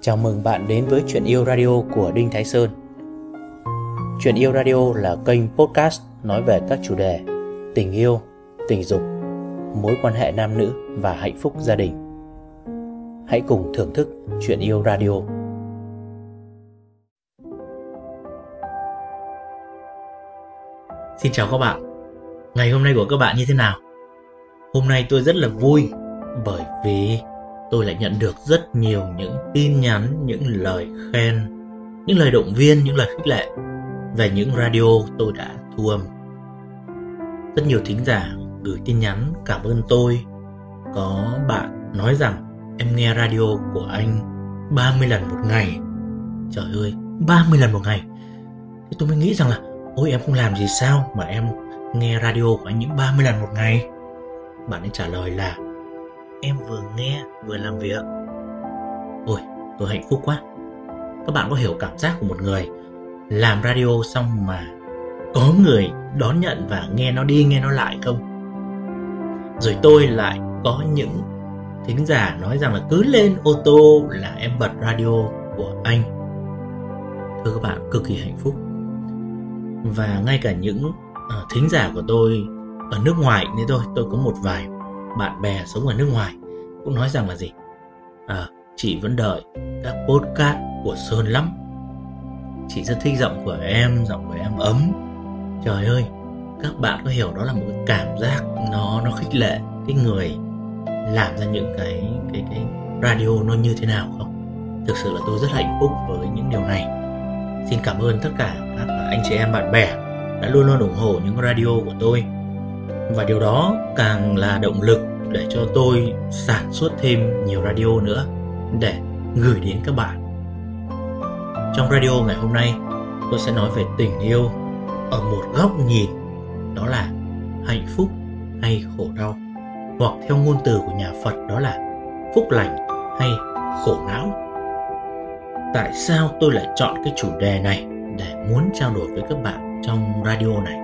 Chào mừng bạn đến với Chuyện Yêu Radio của Đinh Thái Sơn. Chuyện Yêu Radio là kênh podcast nói về các chủ đề tình yêu, tình dục, mối quan hệ nam nữ và hạnh phúc gia đình. Hãy cùng thưởng thức Chuyện Yêu Radio. Xin chào các bạn. Ngày hôm nay của các bạn như thế nào? Hôm nay tôi rất là vui bởi vì tôi lại nhận được rất nhiều những tin nhắn, những lời khen, những lời động viên, những lời khích lệ về những radio tôi đã thu âm. Rất nhiều thính giả gửi tin nhắn cảm ơn tôi. Có bạn nói rằng em nghe radio của anh 30 lần một ngày. Trời ơi, 30 lần một ngày. Thì tôi mới nghĩ rằng là ôi em không làm gì sao mà em nghe radio của anh những 30 lần một ngày. Bạn ấy trả lời là Em vừa nghe vừa làm việc. Ôi tôi hạnh phúc quá. Các bạn có hiểu cảm giác của một người Làm radio xong mà Có người đón nhận và nghe nó đi nghe nó lại không? Rồi tôi lại có những thính giả nói rằng là cứ lên ô tô là em bật radio của anh. Thưa các bạn cực kỳ hạnh phúc. Và ngay cả những uh, thính giả của tôi ở nước ngoài nên thôi tôi có một vài bạn bè sống ở nước ngoài cũng nói rằng là gì? À, chị vẫn đợi các podcast của sơn lắm. Chị rất thích giọng của em giọng của em ấm. Trời ơi các bạn có hiểu đó là một cái cảm giác nó nó khích lệ cái người làm ra những cái cái cái radio nó như thế nào không? Thực sự là tôi rất hạnh phúc với những điều này. Xin cảm ơn tất cả các anh chị em bạn bè đã luôn luôn ủng hộ những radio của tôi và điều đó càng là động lực để cho tôi sản xuất thêm nhiều radio nữa để gửi đến các bạn. Trong radio ngày hôm nay, tôi sẽ nói về tình yêu ở một góc nhìn đó là hạnh phúc hay khổ đau hoặc theo ngôn từ của nhà Phật đó là phúc lành hay khổ não. Tại sao tôi lại chọn cái chủ đề này để muốn trao đổi với các bạn trong radio này?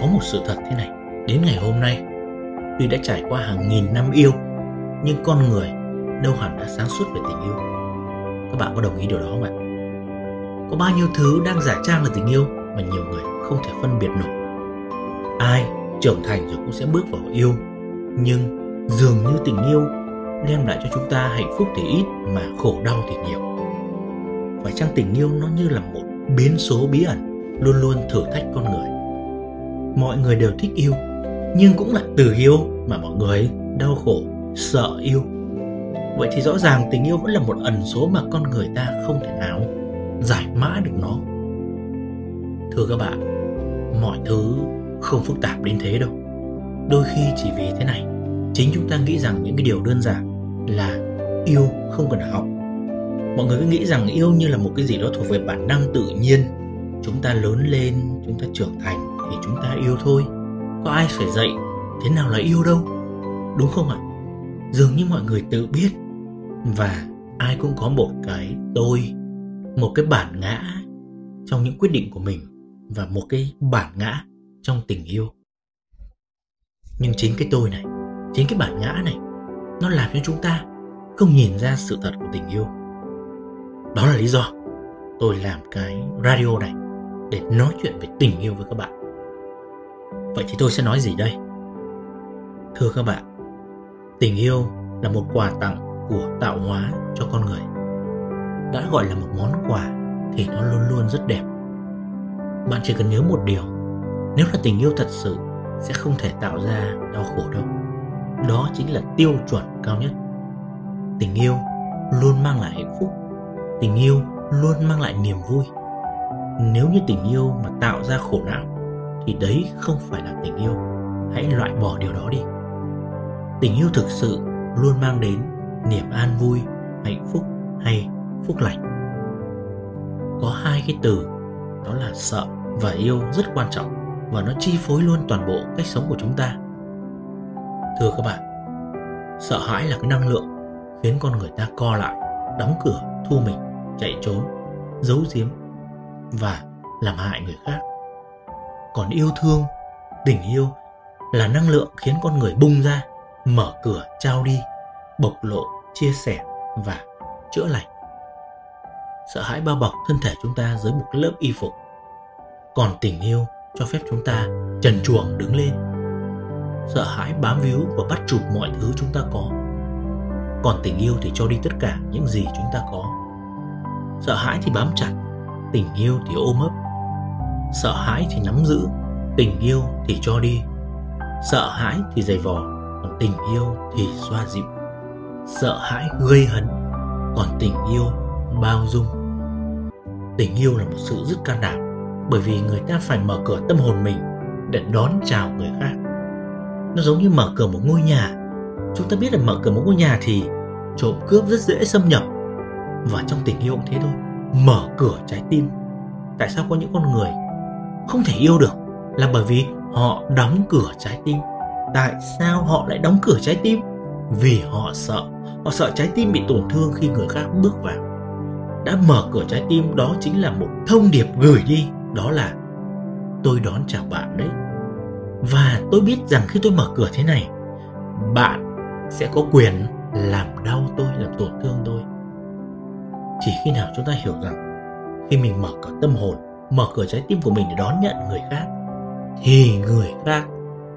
Có một sự thật thế này, đến ngày hôm nay, Tuy đã trải qua hàng nghìn năm yêu, Nhưng con người đâu hẳn đã sáng suốt về tình yêu. Các bạn có đồng ý điều đó không ạ? Có bao nhiêu thứ đang giả trang là tình yêu Mà nhiều người không thể phân biệt nổi. Ai trưởng thành rồi cũng sẽ bước vào yêu, Nhưng dường như tình yêu đem lại cho chúng ta hạnh phúc thì ít mà khổ đau thì nhiều. Phải chăng tình yêu nó như là một biến số bí ẩn luôn luôn thử thách con người? Mọi người đều thích yêu nhưng cũng là từ yêu mà mọi người đau khổ, sợ yêu. Vậy thì rõ ràng tình yêu vẫn là một ẩn số mà con người ta không thể nào giải mã được nó. Thưa các bạn, mọi thứ không phức tạp đến thế đâu. Đôi khi chỉ vì thế này, chính chúng ta nghĩ rằng những cái điều đơn giản là yêu không cần học. Mọi người cứ nghĩ rằng yêu như là một cái gì đó thuộc về bản năng tự nhiên. Chúng ta lớn lên, chúng ta trưởng thành thì chúng ta yêu thôi có ai phải dạy thế nào là yêu đâu, đúng không ạ? Dường như mọi người tự biết và ai cũng có một cái tôi, một cái bản ngã trong những quyết định của mình và một cái bản ngã trong tình yêu. Nhưng chính cái tôi này, chính cái bản ngã này, nó làm cho chúng ta không nhìn ra sự thật của tình yêu. Đó là lý do tôi làm cái radio này để nói chuyện về tình yêu với các bạn. Vậy thì tôi sẽ nói gì đây? Thưa các bạn, tình yêu là một quà tặng của tạo hóa cho con người. Đã gọi là một món quà thì nó luôn luôn rất đẹp. Bạn chỉ cần nhớ một điều, nếu là tình yêu thật sự sẽ không thể tạo ra đau khổ đâu. Đó chính là tiêu chuẩn cao nhất. Tình yêu luôn mang lại hạnh phúc. Tình yêu luôn mang lại niềm vui. Nếu như tình yêu mà tạo ra khổ não thì đấy không phải là tình yêu. Hãy loại bỏ điều đó đi. Tình yêu thực sự luôn mang đến niềm an vui, hạnh phúc hay phúc lành. Có hai cái từ, đó là sợ và yêu rất quan trọng và nó chi phối luôn toàn bộ cách sống của chúng ta. Thưa các bạn, sợ hãi là cái năng lượng khiến con người ta co lại, đóng cửa, thu mình, chạy trốn, giấu giếm và làm hại người khác còn yêu thương, tình yêu là năng lượng khiến con người bung ra, mở cửa, trao đi, bộc lộ, chia sẻ và chữa lành. Sợ hãi bao bọc thân thể chúng ta dưới một lớp y phục. Còn tình yêu cho phép chúng ta trần chuồng đứng lên. Sợ hãi bám víu và bắt chụp mọi thứ chúng ta có. Còn tình yêu thì cho đi tất cả những gì chúng ta có. Sợ hãi thì bám chặt, tình yêu thì ôm ấp sợ hãi thì nắm giữ, tình yêu thì cho đi. Sợ hãi thì dày vò, còn tình yêu thì xoa dịu. Sợ hãi gây hấn, còn tình yêu bao dung. Tình yêu là một sự rất can đảm, bởi vì người ta phải mở cửa tâm hồn mình để đón chào người khác. Nó giống như mở cửa một ngôi nhà. Chúng ta biết là mở cửa một ngôi nhà thì trộm cướp rất dễ xâm nhập. Và trong tình yêu cũng thế thôi, mở cửa trái tim. Tại sao có những con người không thể yêu được là bởi vì họ đóng cửa trái tim. Tại sao họ lại đóng cửa trái tim? Vì họ sợ. Họ sợ trái tim bị tổn thương khi người khác bước vào. Đã mở cửa trái tim đó chính là một thông điệp gửi đi, đó là, tôi đón chào bạn đấy. Và tôi biết rằng khi tôi mở cửa thế này, bạn sẽ có quyền làm đau tôi, làm tổn thương tôi. Chỉ khi nào chúng ta hiểu rằng khi mình mở cửa tâm hồn mở cửa trái tim của mình để đón nhận người khác, thì người khác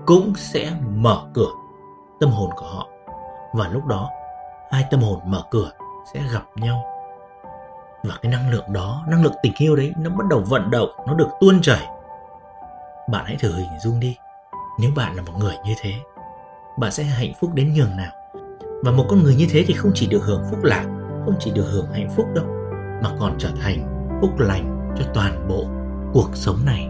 cũng sẽ mở cửa tâm hồn của họ. Và lúc đó, hai tâm hồn mở cửa sẽ gặp nhau. Và cái năng lượng đó, năng lượng tình yêu đấy, nó bắt đầu vận động, nó được tuôn chảy. Bạn hãy thử hình dung đi. Nếu bạn là một người như thế, bạn sẽ hạnh phúc đến nhường nào? Và một con người như thế thì không chỉ được hưởng phúc lạc, không chỉ được hưởng hạnh phúc đâu, mà còn trở thành phúc lành cho toàn bộ cuộc sống này.